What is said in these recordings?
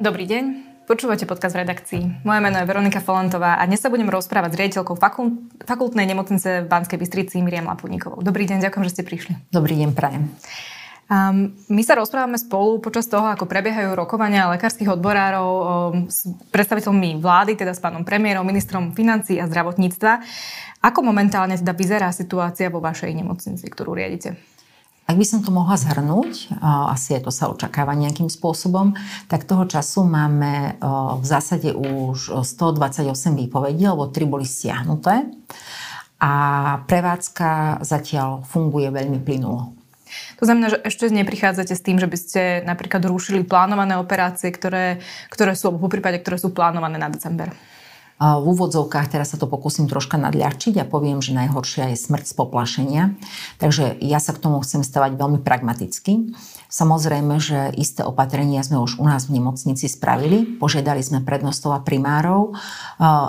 Dobrý deň. Počúvate podcast v redakcii. Moje meno je Veronika Folantová a dnes sa budem rozprávať s riaditeľkou fakult, fakultnej nemocnice v Banskej Bystrici Miriam Lapudníkovou. Dobrý deň, ďakujem, že ste prišli. Dobrý deň, prajem. Um, my sa rozprávame spolu počas toho, ako prebiehajú rokovania lekárskych odborárov um, s predstaviteľmi vlády, teda s pánom premiérom, ministrom financí a zdravotníctva. Ako momentálne teda vyzerá situácia vo vašej nemocnici, ktorú riadite? Ak by som to mohla zhrnúť, asi je to sa očakáva nejakým spôsobom, tak toho času máme v zásade už 128 výpovedí, lebo tri boli stiahnuté a prevádzka zatiaľ funguje veľmi plynulo. To znamená, že ešte neprichádzate s tým, že by ste napríklad rušili plánované operácie, ktoré, ktoré sú, alebo po prípade, ktoré sú plánované na december. V úvodzovkách teraz sa to pokúsim troška nadľahčiť a poviem, že najhoršia je smrť z poplašenia. Takže ja sa k tomu chcem stavať veľmi pragmaticky. Samozrejme, že isté opatrenia sme už u nás v nemocnici spravili. Požiadali sme prednostov a primárov,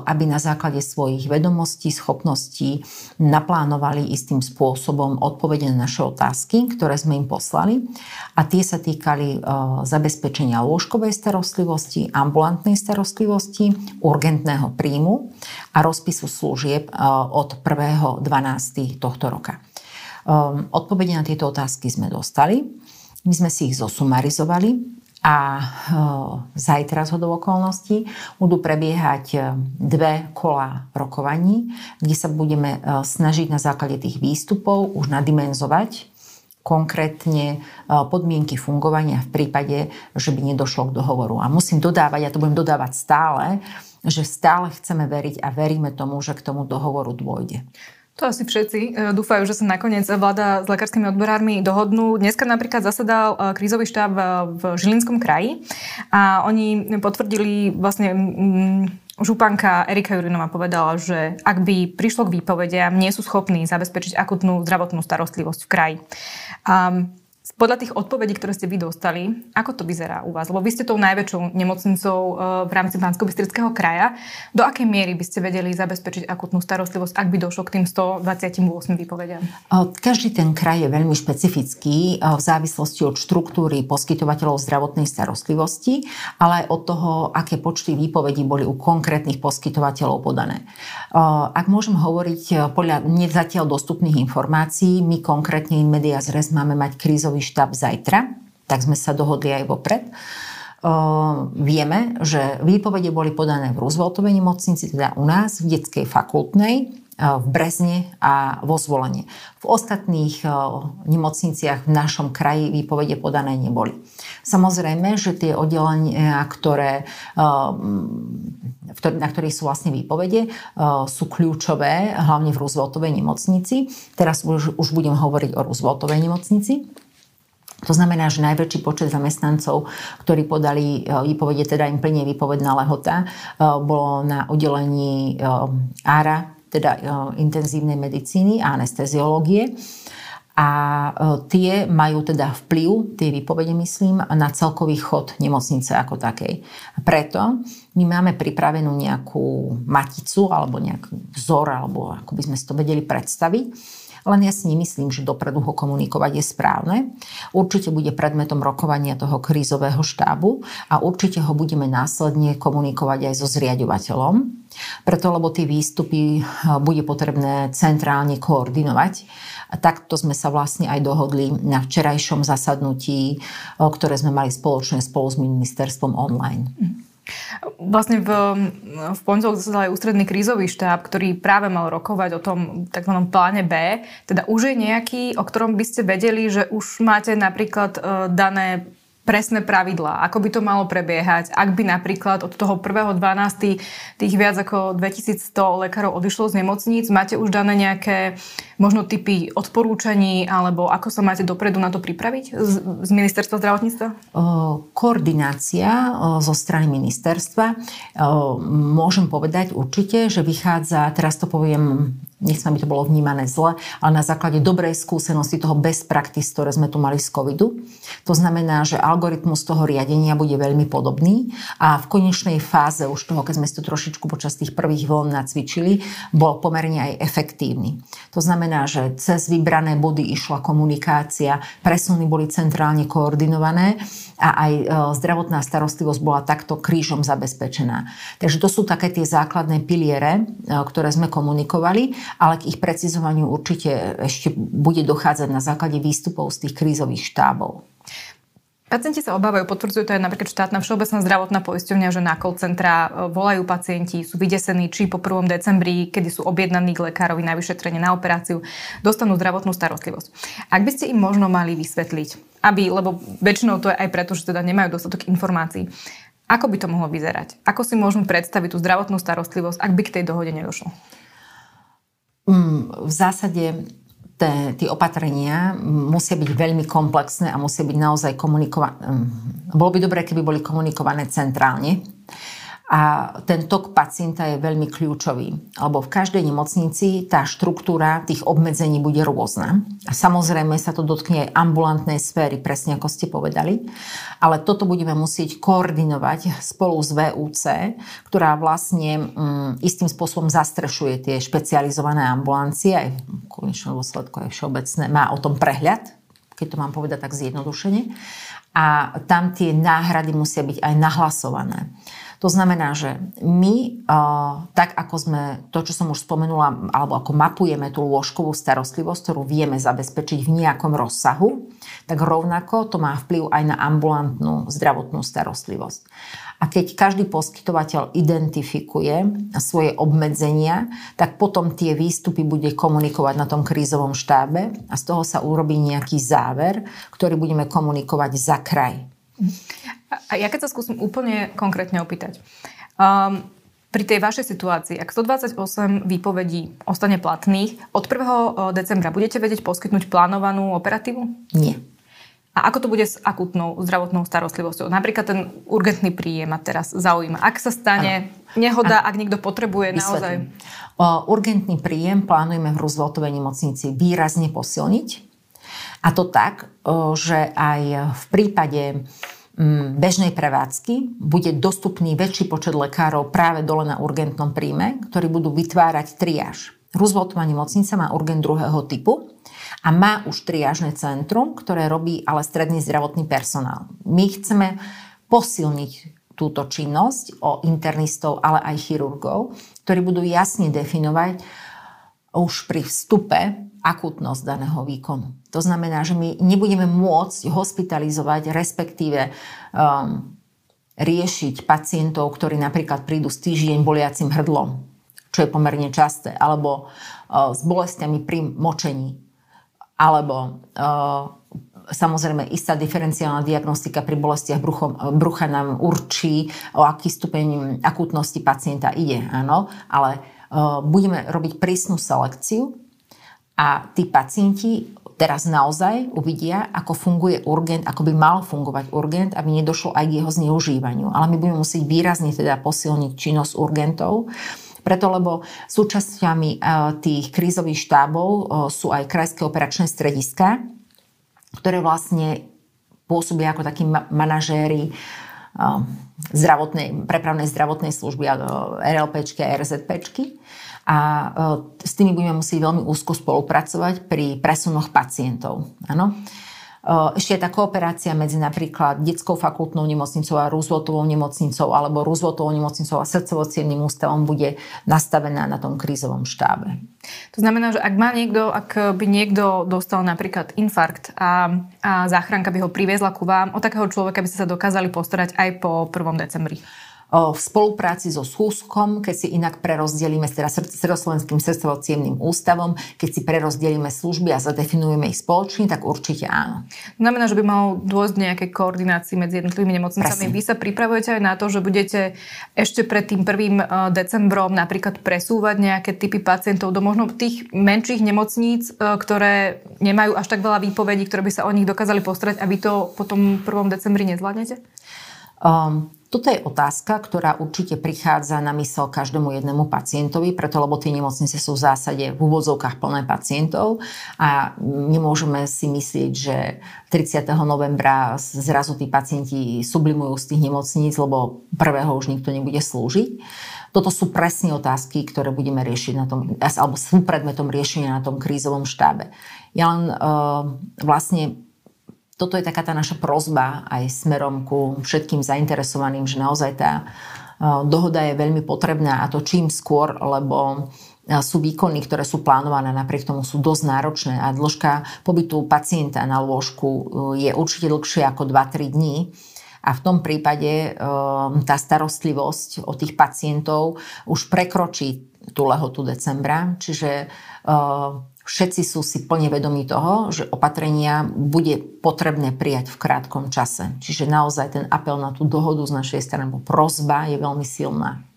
aby na základe svojich vedomostí, schopností naplánovali istým spôsobom odpovede na naše otázky, ktoré sme im poslali. A tie sa týkali zabezpečenia lôžkovej starostlivosti, ambulantnej starostlivosti, urgentného príjmu a rozpisu služieb od 1.12. tohto roka. Odpovede na tieto otázky sme dostali. My sme si ich zosumarizovali a e, zajtra z okolností budú prebiehať e, dve kola rokovaní, kde sa budeme e, snažiť na základe tých výstupov už nadimenzovať konkrétne podmienky fungovania v prípade, že by nedošlo k dohovoru. A musím dodávať, ja to budem dodávať stále, že stále chceme veriť a veríme tomu, že k tomu dohovoru dôjde. To asi všetci e, dúfajú, že sa nakoniec vláda s lekárskymi odborármi dohodnú. Dneska napríklad zasadal e, krízový štáb v Žilinskom kraji a oni potvrdili vlastne županka Erika Jurinová povedala, že ak by prišlo k výpovediam, nie sú schopní zabezpečiť akutnú zdravotnú starostlivosť v kraji. Um, podľa tých odpovedí, ktoré ste vy dostali, ako to vyzerá u vás? Lebo vy ste tou najväčšou nemocnicou eh, v rámci bansko kraja. Do akej miery by ste vedeli zabezpečiť akutnú starostlivosť, ak by došlo k tým 128 výpovediam? Každý ten kraj je veľmi špecifický v závislosti od štruktúry poskytovateľov zdravotnej starostlivosti, ale aj od toho, aké počty výpovedí boli u konkrétnych poskytovateľov podané. Ak môžem hovoriť eh, podľa nezatiaľ dostupných informácií, my konkrétne media zres máme mať krízový štáb zajtra, tak sme sa dohodli aj vopred. Uh, vieme, že výpovede boli podané v Rooseveltovej nemocnici, teda u nás, v detskej fakultnej, v Brezne a vo Zvolenie. V ostatných nemocniciach v našom kraji výpovede podané neboli. Samozrejme, že tie oddelenia, ktoré, na ktorých sú vlastne výpovede, sú kľúčové, hlavne v Rooseveltovej nemocnici. Teraz už, už budem hovoriť o Rooseveltovej nemocnici. To znamená, že najväčší počet zamestnancov, ktorí podali e, výpovede, teda im plne výpovedná lehota, e, bolo na oddelení e, ARA, teda intenzívnej medicíny a anesteziológie. A tie majú teda vplyv, tie výpovede myslím, na celkový chod nemocnice ako takej. Preto my máme pripravenú nejakú maticu alebo nejaký vzor, alebo ako by sme si to vedeli predstaviť, len ja si nemyslím, že dopredu ho komunikovať je správne. Určite bude predmetom rokovania toho krízového štábu a určite ho budeme následne komunikovať aj so zriadovateľom, preto lebo tie výstupy eh, bude potrebné centrálne koordinovať. A takto sme sa vlastne aj dohodli na včerajšom zasadnutí, eh, ktoré sme mali spoločne spolu s ministerstvom online. Vlastne v, v pondelok zasadal aj ústredný krízový štáb, ktorý práve mal rokovať o tom tzv. pláne B. Teda už je nejaký, o ktorom by ste vedeli, že už máte napríklad uh, dané presné pravidlá, ako by to malo prebiehať, ak by napríklad od toho 1.12. tých viac ako 2100 lekárov odišlo z nemocníc, máte už dané nejaké možno typy odporúčaní, alebo ako sa máte dopredu na to pripraviť z, z ministerstva zdravotníctva? Koordinácia zo strany ministerstva môžem povedať určite, že vychádza, teraz to poviem nechcem, aby to bolo vnímané zle, ale na základe dobrej skúsenosti toho best practice, ktoré sme tu mali z covidu. To znamená, že algoritmus toho riadenia bude veľmi podobný a v konečnej fáze už toho, keď sme si to trošičku počas tých prvých vln nacvičili, bol pomerne aj efektívny. To znamená, že cez vybrané body išla komunikácia, presuny boli centrálne koordinované a aj e, zdravotná starostlivosť bola takto krížom zabezpečená. Takže to sú také tie základné piliere, e, ktoré sme komunikovali, ale k ich precizovaniu určite ešte bude dochádzať na základe výstupov z tých krízových štábov. Pacienti sa obávajú, potvrdzuje to aj napríklad štátna všeobecná zdravotná poisťovňa, že na call centra e, volajú pacienti, sú vydesení, či po 1. decembri, kedy sú objednaní k lekárovi na vyšetrenie, na operáciu, dostanú zdravotnú starostlivosť. Ak by ste im možno mali vysvetliť, aby, lebo väčšinou to je aj preto, že teda nemajú dostatok informácií, ako by to mohlo vyzerať? Ako si môžeme predstaviť tú zdravotnú starostlivosť, ak by k tej dohode nedošlo? Mm, v zásade tie opatrenia musia byť veľmi komplexné a musia byť naozaj komunikované. Hm, bolo by dobré, keby boli komunikované centrálne a ten tok pacienta je veľmi kľúčový, lebo v každej nemocnici tá štruktúra tých obmedzení bude rôzna. A samozrejme sa to dotkne aj ambulantnej sféry, presne ako ste povedali. Ale toto budeme musieť koordinovať spolu s VUC, ktorá vlastne um, istým spôsobom zastrešuje tie špecializované ambulancie, aj v konečnom dôsledku aj všeobecné, má o tom prehľad, keď to mám povedať tak zjednodušene. A tam tie náhrady musia byť aj nahlasované. To znamená, že my, tak ako sme to, čo som už spomenula, alebo ako mapujeme tú lôžkovú starostlivosť, ktorú vieme zabezpečiť v nejakom rozsahu, tak rovnako to má vplyv aj na ambulantnú zdravotnú starostlivosť. A keď každý poskytovateľ identifikuje svoje obmedzenia, tak potom tie výstupy bude komunikovať na tom krízovom štábe a z toho sa urobí nejaký záver, ktorý budeme komunikovať za kraj. A ja keď sa skúsim úplne konkrétne opýtať. Um, pri tej vašej situácii, ak 128 výpovedí ostane platných, od 1. decembra budete vedieť poskytnúť plánovanú operatívu? Nie. A ako to bude s akutnou zdravotnou starostlivosťou? Napríklad ten urgentný príjem ma teraz zaujíma. Ak sa stane ano. nehoda, ano. ak niekto potrebuje Vysvetlím. naozaj... O, urgentný príjem plánujeme v Rooseveltovej nemocnici výrazne posilniť. A to tak, že aj v prípade bežnej prevádzky bude dostupný väčší počet lekárov práve dole na urgentnom príjme, ktorí budú vytvárať triáž. Rooseveltová nemocnica má urgent druhého typu a má už triážne centrum, ktoré robí ale stredný zdravotný personál. My chceme posilniť túto činnosť o internistov, ale aj chirurgov, ktorí budú jasne definovať už pri vstupe akutnosť daného výkonu. To znamená, že my nebudeme môcť hospitalizovať, respektíve um, riešiť pacientov, ktorí napríklad prídu s týždeň boliacim hrdlom, čo je pomerne časté, alebo uh, s bolestiami pri močení, alebo uh, samozrejme istá diferenciálna diagnostika pri bolestiach bruchom, brucha nám určí, o aký stupeň akútnosti pacienta ide, áno, ale budeme robiť prísnu selekciu a tí pacienti teraz naozaj uvidia, ako funguje urgent, ako by mal fungovať urgent, aby nedošlo aj k jeho zneužívaniu. Ale my budeme musieť výrazne teda posilniť činnosť urgentov, preto, lebo súčasťami e, tých krízových štábov e, sú aj krajské operačné strediska, ktoré vlastne pôsobia ako takí manažéri zdravotnej, prepravnej zdravotnej služby, RLPčky a RZPčky a e, s tými budeme musieť veľmi úzko spolupracovať pri presunoch pacientov. Áno. E, ešte je tá kooperácia medzi napríklad detskou fakultnou nemocnicou a Rooseveltovou nemocnicou alebo Rooseveltovou nemocnicou a srdcovo ústavom bude nastavená na tom krízovom štábe. To znamená, že ak má niekto, ak by niekto dostal napríklad infarkt a, a záchranka by ho priviezla ku vám, o takého človeka by ste sa dokázali postarať aj po 1. decembri v spolupráci so SÚSKom, keď si inak prerozdelíme, teda Sredoslovenským srdcovo ústavom, keď si prerozdelíme služby a zadefinujeme ich spoločne, tak určite áno. Znamená, že by mal dôjsť nejaké koordinácii medzi jednotlivými nemocnicami. Presne. Vy sa pripravujete aj na to, že budete ešte pred tým 1. decembrom napríklad presúvať nejaké typy pacientov do možno tých menších nemocníc, e, ktoré nemajú až tak veľa výpovedí, ktoré by sa o nich dokázali postarať a vy to potom 1. decembri nezvládnete? Um, Toto je otázka, ktorá určite prichádza na mysel každému jednému pacientovi, preto lebo tie nemocnice sú v zásade v úvodzovkách plné pacientov a nemôžeme si myslieť, že 30. novembra zrazu tí pacienti sublimujú z tých nemocníc, lebo prvého už nikto nebude slúžiť. Toto sú presne otázky, ktoré budeme riešiť na tom, alebo sú predmetom riešenia na tom krízovom štábe. Ja len uh, vlastne toto je taká tá naša prozba aj smerom ku všetkým zainteresovaným, že naozaj tá uh, dohoda je veľmi potrebná a to čím skôr, lebo uh, sú výkony, ktoré sú plánované, napriek tomu sú dosť náročné a dĺžka pobytu pacienta na lôžku je určite dlhšie ako 2-3 dní. A v tom prípade tá starostlivosť o tých pacientov už prekročí tú lehotu decembra, čiže všetci sú si plne vedomí toho, že opatrenia bude potrebné prijať v krátkom čase. Čiže naozaj ten apel na tú dohodu z našej strany, prozba je veľmi silná.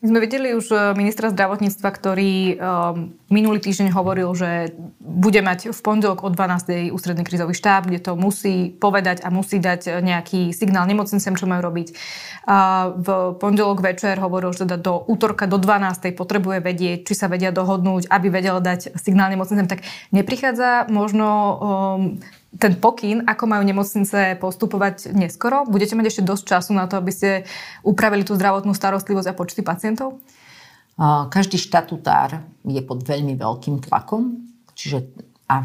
My sme videli už e, ministra zdravotníctva, ktorý um, minulý týždeň hovoril, že bude mať v pondelok o 12. ústredný krizový štáb, kde to musí povedať a musí dať nejaký signál nemocnicám, čo majú robiť. A v pondelok večer hovoril, že teda do útorka do 12. potrebuje vedieť, či sa vedia dohodnúť, aby vedel dať signál nemocnicám. Tak neprichádza možno um, ten pokyn, ako majú nemocnice postupovať neskoro? Budete mať ešte dosť času na to, aby ste upravili tú zdravotnú starostlivosť a počty pacientov? Každý štatutár je pod veľmi veľkým tlakom, čiže a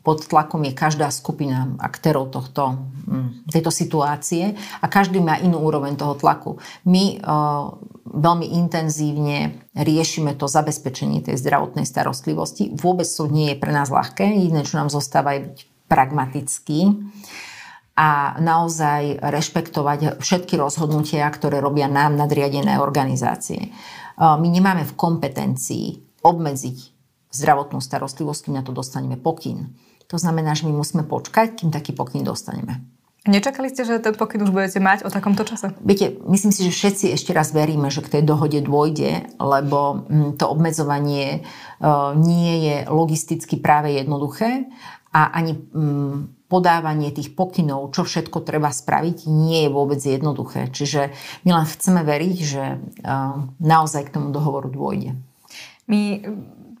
pod tlakom je každá skupina aktérov tohto, hm, tejto situácie a každý má inú úroveň toho tlaku. My uh, veľmi intenzívne riešime to zabezpečenie tej zdravotnej starostlivosti. Vôbec to nie je pre nás ľahké, iné čo nám zostáva je byť pragmatický a naozaj rešpektovať všetky rozhodnutia, ktoré robia nám nadriadené organizácie. My nemáme v kompetencii obmedziť zdravotnú starostlivosť, kým na to dostaneme pokyn. To znamená, že my musíme počkať, kým taký pokyn dostaneme. Nečakali ste, že ten pokyn už budete mať o takomto čase? Viete, myslím si, že všetci ešte raz veríme, že k tej dohode dôjde, lebo mm, to obmedzovanie e, nie je logisticky práve jednoduché a ani mm, podávanie tých pokynov, čo všetko treba spraviť, nie je vôbec jednoduché. Čiže my len chceme veriť, že e, naozaj k tomu dohovoru dôjde. My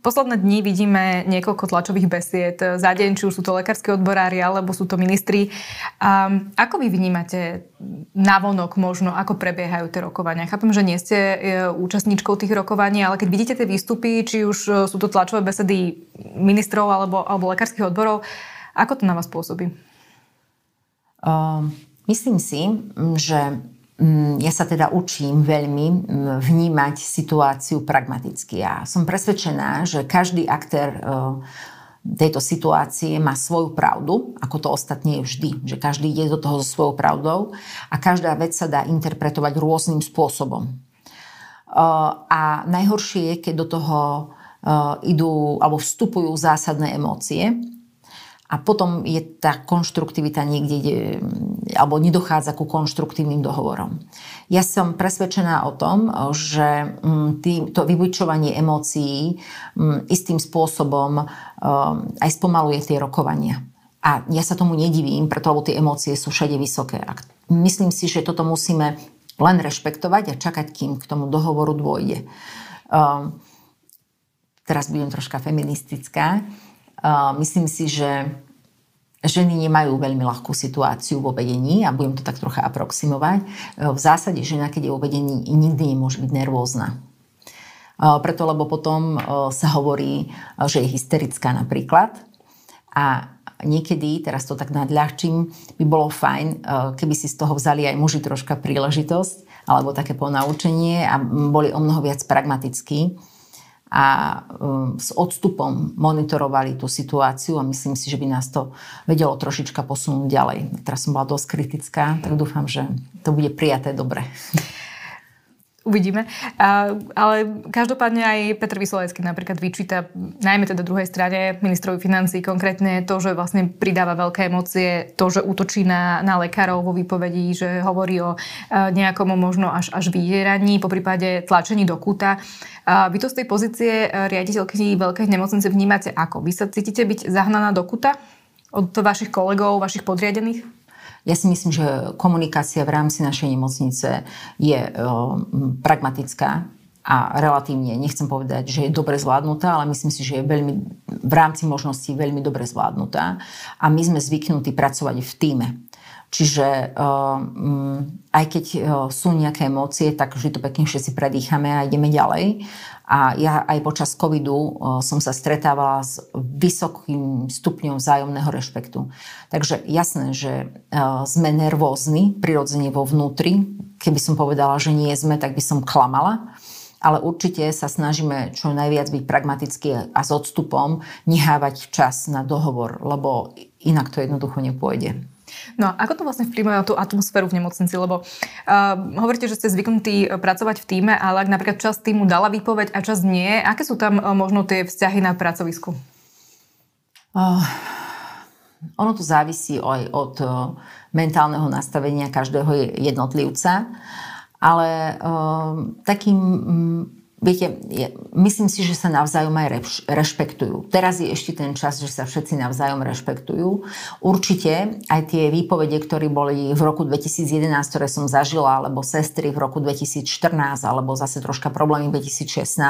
posledné dni vidíme niekoľko tlačových besied za deň, či už sú to lekárske odborári, alebo sú to ministri. Um, ako vy vnímate navonok možno, ako prebiehajú tie rokovania? Chápem, že nie ste e, účastníčkou tých rokovaní, ale keď vidíte tie výstupy, či už e, sú to tlačové besedy ministrov alebo, alebo lekárskych odborov, ako to na vás pôsobí? Uh, myslím si, že ja sa teda učím veľmi mm, vnímať situáciu pragmaticky. Ja som presvedčená, že každý aktér e, tejto situácie má svoju pravdu, ako to ostatne je vždy, že každý ide do toho so svojou pravdou a každá vec sa dá interpretovať rôznym spôsobom. E, a najhoršie je, keď do toho e, idú alebo vstupujú zásadné emócie, a potom je tá konštruktivita niekde, kde, alebo nedochádza ku konštruktívnym dohovorom. Ja som presvedčená o tom, že mm, to vybučovanie emócií mm, istým spôsobom um, aj spomaluje tie rokovania. A ja sa tomu nedivím, preto lebo tie emócie sú všade vysoké. A myslím si, že toto musíme len rešpektovať a čakať, kým k tomu dohovoru dôjde. Um, teraz budem troška feministická. Myslím si, že ženy nemajú veľmi ľahkú situáciu vo vedení a budem to tak trocha aproximovať. V zásade žena, keď je vo vedení, nikdy nemôže byť nervózna. Preto, lebo potom sa hovorí, že je hysterická napríklad. A niekedy, teraz to tak nadľahčím, by bolo fajn, keby si z toho vzali aj muži troška príležitosť alebo také ponaučenie a boli o mnoho viac pragmatickí a um, s odstupom monitorovali tú situáciu a myslím si, že by nás to vedelo trošička posunúť ďalej. Teraz som bola dosť kritická, tak dúfam, že to bude prijaté dobre. Uvidíme. A, ale každopádne aj Petr Vyslovecký napríklad vyčíta najmä teda druhej strane ministrovi financí konkrétne to, že vlastne pridáva veľké emócie, to, že útočí na, na lekárov vo výpovedí, že hovorí o a, nejakom možno až, až vydieraní, po prípade tlačení do kúta. A vy to z tej pozície riaditeľky veľkej nemocnice vnímate ako? Vy sa cítite byť zahnaná do kuta od vašich kolegov, vašich podriadených? Ja si myslím, že komunikácia v rámci našej nemocnice je e, pragmatická a relatívne, nechcem povedať, že je dobre zvládnutá, ale myslím si, že je veľmi, v rámci možností veľmi dobre zvládnutá. A my sme zvyknutí pracovať v týme. Čiže um, aj keď uh, sú nejaké emócie, tak vždy to pekne všetci predýchame a ideme ďalej. A ja aj počas covidu som sa stretávala s vysokým stupňom vzájomného rešpektu. Takže jasné, že uh, sme nervózni prirodzene vo vnútri. Keby som povedala, že nie sme, tak by som klamala ale určite sa snažíme čo najviac byť pragmatickí a s odstupom nehávať čas na dohovor, lebo inak to jednoducho nepôjde. No ako to vlastne vplyvuje na tú atmosféru v nemocnici? Lebo uh, hovoríte, že ste zvyknutí pracovať v týme, ale ak napríklad časť týmu dala výpoveď a časť nie, aké sú tam uh, možno tie vzťahy na pracovisku? Uh, ono to závisí aj od uh, mentálneho nastavenia každého jednotlivca, ale uh, takým um, Viete, je, myslím si, že sa navzájom aj reš, rešpektujú. Teraz je ešte ten čas, že sa všetci navzájom rešpektujú. Určite aj tie výpovede, ktoré boli v roku 2011, ktoré som zažila, alebo sestry v roku 2014, alebo zase troška problémy v 2016,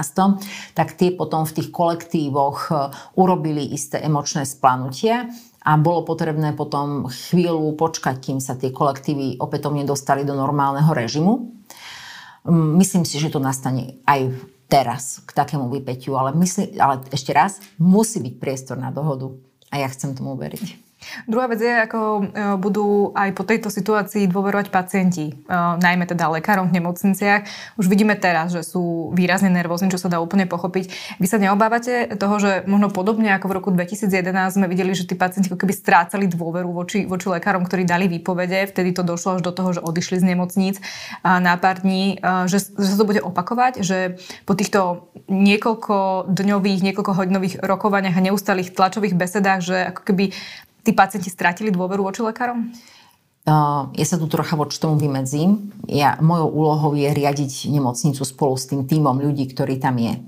tak tie potom v tých kolektívoch e, urobili isté emočné splanutie a bolo potrebné potom chvíľu počkať, kým sa tie kolektívy opätovne dostali do normálneho režimu. Mm, myslím si, že to nastane aj teraz k takému vypeťu, ale, mysli, ale ešte raz, musí byť priestor na dohodu. A ja chcem tomu veriť. Druhá vec je, ako e, budú aj po tejto situácii dôverovať pacienti, e, najmä teda lekárom v nemocniciach. Už vidíme teraz, že sú výrazne nervózni, čo sa dá úplne pochopiť. Vy sa neobávate toho, že možno podobne ako v roku 2011 sme videli, že tí pacienti ako keby strácali dôveru voči, voči lekárom, ktorí dali výpovede, vtedy to došlo až do toho, že odišli z nemocníc na pár dní, e, že, že sa to bude opakovať, že po týchto niekoľko dňových, niekoľko hodinových rokovaniach a neustálých tlačových besedách, že ako keby tí pacienti strátili dôveru voči lekárom? Ja sa tu trocha voči tomu vymedzím. Ja, mojou úlohou je riadiť nemocnicu spolu s tým týmom ľudí, ktorí tam je.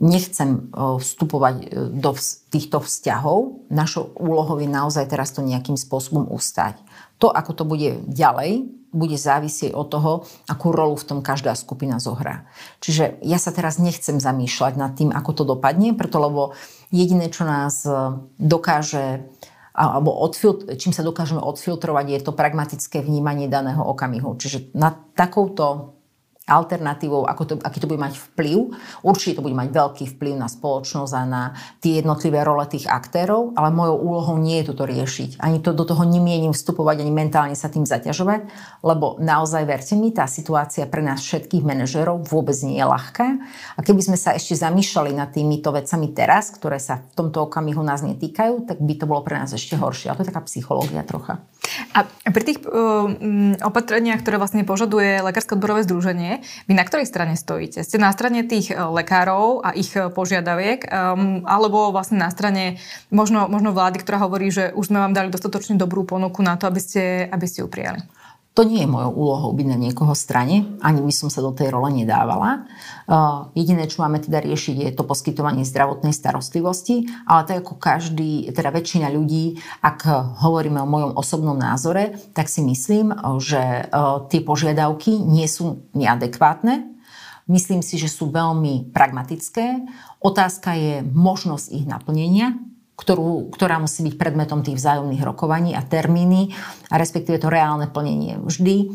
Nechcem vstupovať e, do týchto vzťahov. Našou úlohou je naozaj teraz to nejakým spôsobom ustať. To, ako to bude ďalej, bude závisieť od toho, akú rolu v tom každá skupina zohrá. Čiže ja sa teraz nechcem zamýšľať nad tým, ako to dopadne, preto lebo jediné, čo nás e, dokáže alebo odfil- čím sa dokážeme odfiltrovať, je to pragmatické vnímanie daného okamihu. Čiže na takouto alternatívou, ako to, aký to bude mať vplyv. Určite to bude mať veľký vplyv na spoločnosť a na tie jednotlivé role tých aktérov, ale mojou úlohou nie je toto riešiť. Ani to do toho nemienim vstupovať, ani mentálne sa tým zaťažovať, lebo naozaj, verte mi, tá situácia pre nás všetkých manažérov vôbec nie je ľahká. A keby sme sa ešte zamýšľali nad týmito vecami teraz, ktoré sa v tomto okamihu nás netýkajú, tak by to bolo pre nás ešte horšie. A to je taká psychológia trocha. A pri tých uh, opatreniach, ktoré vlastne požaduje Lekárske odborové združenie, vy na ktorej strane stojíte? Ste na strane tých e, lekárov a ich e, požiadaviek, um, alebo vlastne na strane možno, možno vlády, ktorá hovorí, že už sme vám dali dostatočne dobrú ponuku na to, aby ste, aby ste ju prijali? To nie je mojou úlohou byť na niekoho strane, ani by som sa do tej role nedávala. Uh, jediné, čo máme teda riešiť, je to poskytovanie zdravotnej starostlivosti, ale tak ako každý, teda väčšina ľudí, ak hovoríme o mojom osobnom názore, tak si myslím, že uh, tie požiadavky nie sú neadekvátne, Myslím si, že sú veľmi pragmatické. Otázka je možnosť ich naplnenia, ktorú, ktorá musí byť predmetom tých vzájomných rokovaní a termíny a respektíve to reálne plnenie. Vždy,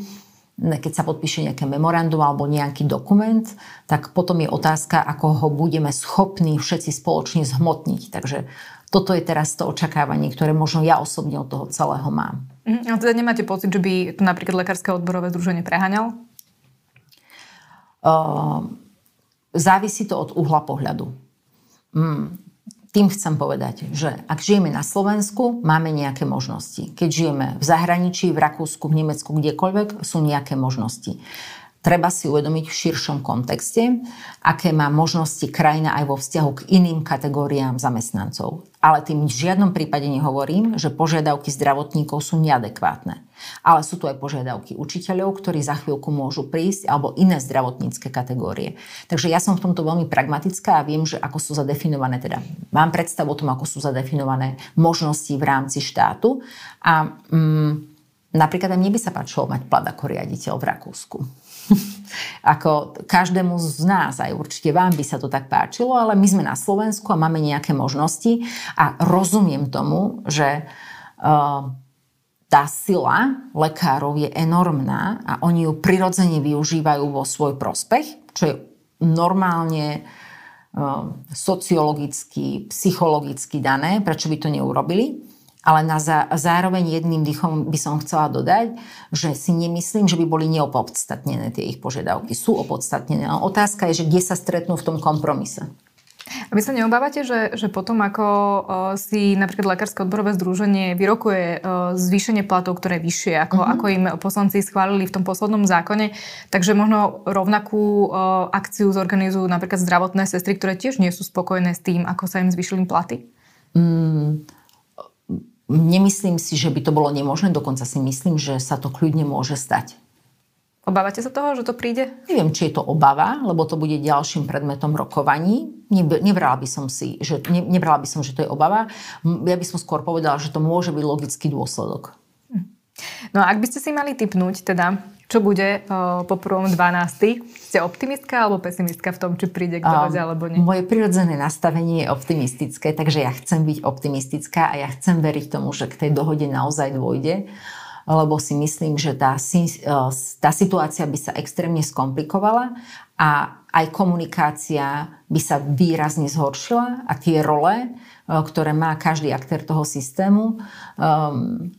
keď sa podpíše nejaké memorandum alebo nejaký dokument, tak potom je otázka, ako ho budeme schopní všetci spoločne zhmotniť. Takže toto je teraz to očakávanie, ktoré možno ja osobne od toho celého mám. Mm, a teda nemáte pocit, že by to napríklad Lekárske odborové združenie preháňal? Uh, závisí to od uhla pohľadu. Mm, tým chcem povedať, že ak žijeme na Slovensku, máme nejaké možnosti. Keď žijeme v zahraničí, v Rakúsku, v Nemecku, kdekoľvek, sú nejaké možnosti treba si uvedomiť v širšom kontexte, aké má možnosti krajina aj vo vzťahu k iným kategóriám zamestnancov. Ale tým v žiadnom prípade nehovorím, že požiadavky zdravotníkov sú neadekvátne. Ale sú tu aj požiadavky učiteľov, ktorí za chvíľku môžu prísť, alebo iné zdravotnícke kategórie. Takže ja som v tomto veľmi pragmatická a viem, že ako sú zadefinované, teda mám predstavu o tom, ako sú zadefinované možnosti v rámci štátu. A mm, napríklad mne by sa páčilo mať plat ako riaditeľ v Rakúsku. ako každému z nás, aj určite vám by sa to tak páčilo, ale my sme na Slovensku a máme nejaké možnosti a rozumiem tomu, že uh, tá sila lekárov je enormná a oni ju prirodzene využívajú vo svoj prospech, čo je normálne uh, sociologicky, psychologicky dané, prečo by to neurobili. Ale na zá, zároveň jedným dýchom by som chcela dodať, že si nemyslím, že by boli neopodstatnené tie ich požiadavky. Sú opodstatnené. Ale otázka je, že kde sa stretnú v tom kompromise. A vy sa neobávate, že, že potom ako uh, si napríklad Lekárske odborové združenie vyrokuje uh, zvýšenie platov, ktoré je vyššie, ako, uh-huh. ako im poslanci schválili v tom poslednom zákone, takže možno rovnakú uh, akciu zorganizujú napríklad zdravotné sestry, ktoré tiež nie sú spokojné s tým, ako sa im zvýšili platy? Mm, Nemyslím si, že by to bolo nemožné, dokonca si myslím, že sa to kľudne môže stať. Obávate sa toho, že to príde? Neviem, či je to obava, lebo to bude ďalším predmetom rokovaní. Nebrala by som si, že, ne, nebrala by som, že to je obava. Ja by som skôr povedala, že to môže byť logický dôsledok. No a ak by ste si mali typnúť, teda, čo bude uh, po prvom 12. Ste optimistka alebo pesimistka v tom, či príde k dohode um, alebo nie? Moje prirodzené nastavenie je optimistické, takže ja chcem byť optimistická a ja chcem veriť tomu, že k tej dohode naozaj dôjde lebo si myslím, že tá, tá situácia by sa extrémne skomplikovala a aj komunikácia by sa výrazne zhoršila a tie role, ktoré má každý aktér toho systému, um,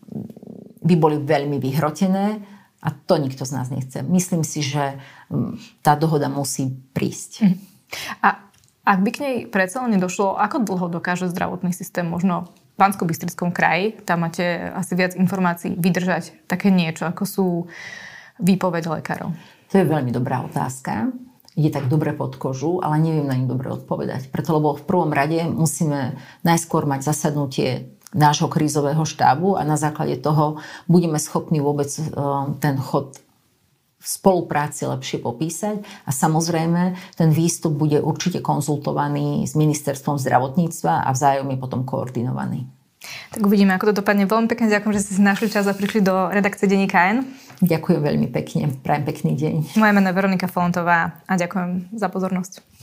by boli veľmi vyhrotené a to nikto z nás nechce. Myslím si, že mm, tá dohoda musí prísť. Mhm. A ak by k nej predsa len nedošlo, ako dlho dokáže zdravotný systém možno v pánsko bystrickom kraji, tam máte asi viac informácií, vydržať také niečo, ako sú výpovede lekárov? To je veľmi dobrá otázka. Ide tak dobre pod kožu, ale neviem na ňu dobre odpovedať. Preto, lebo v prvom rade musíme najskôr mať zasadnutie nášho krízového štábu a na základe toho budeme schopní vôbec e, ten chod v spolupráci lepšie popísať a samozrejme ten výstup bude určite konzultovaný s ministerstvom zdravotníctva a vzájomne potom koordinovaný. Tak uvidíme, ako to dopadne. Veľmi pekne ďakujem, že ste si našli čas a prišli do redakcie Denníka N. Ďakujem veľmi pekne. Prajem pekný deň. Moje meno je Veronika Fontová a ďakujem za pozornosť.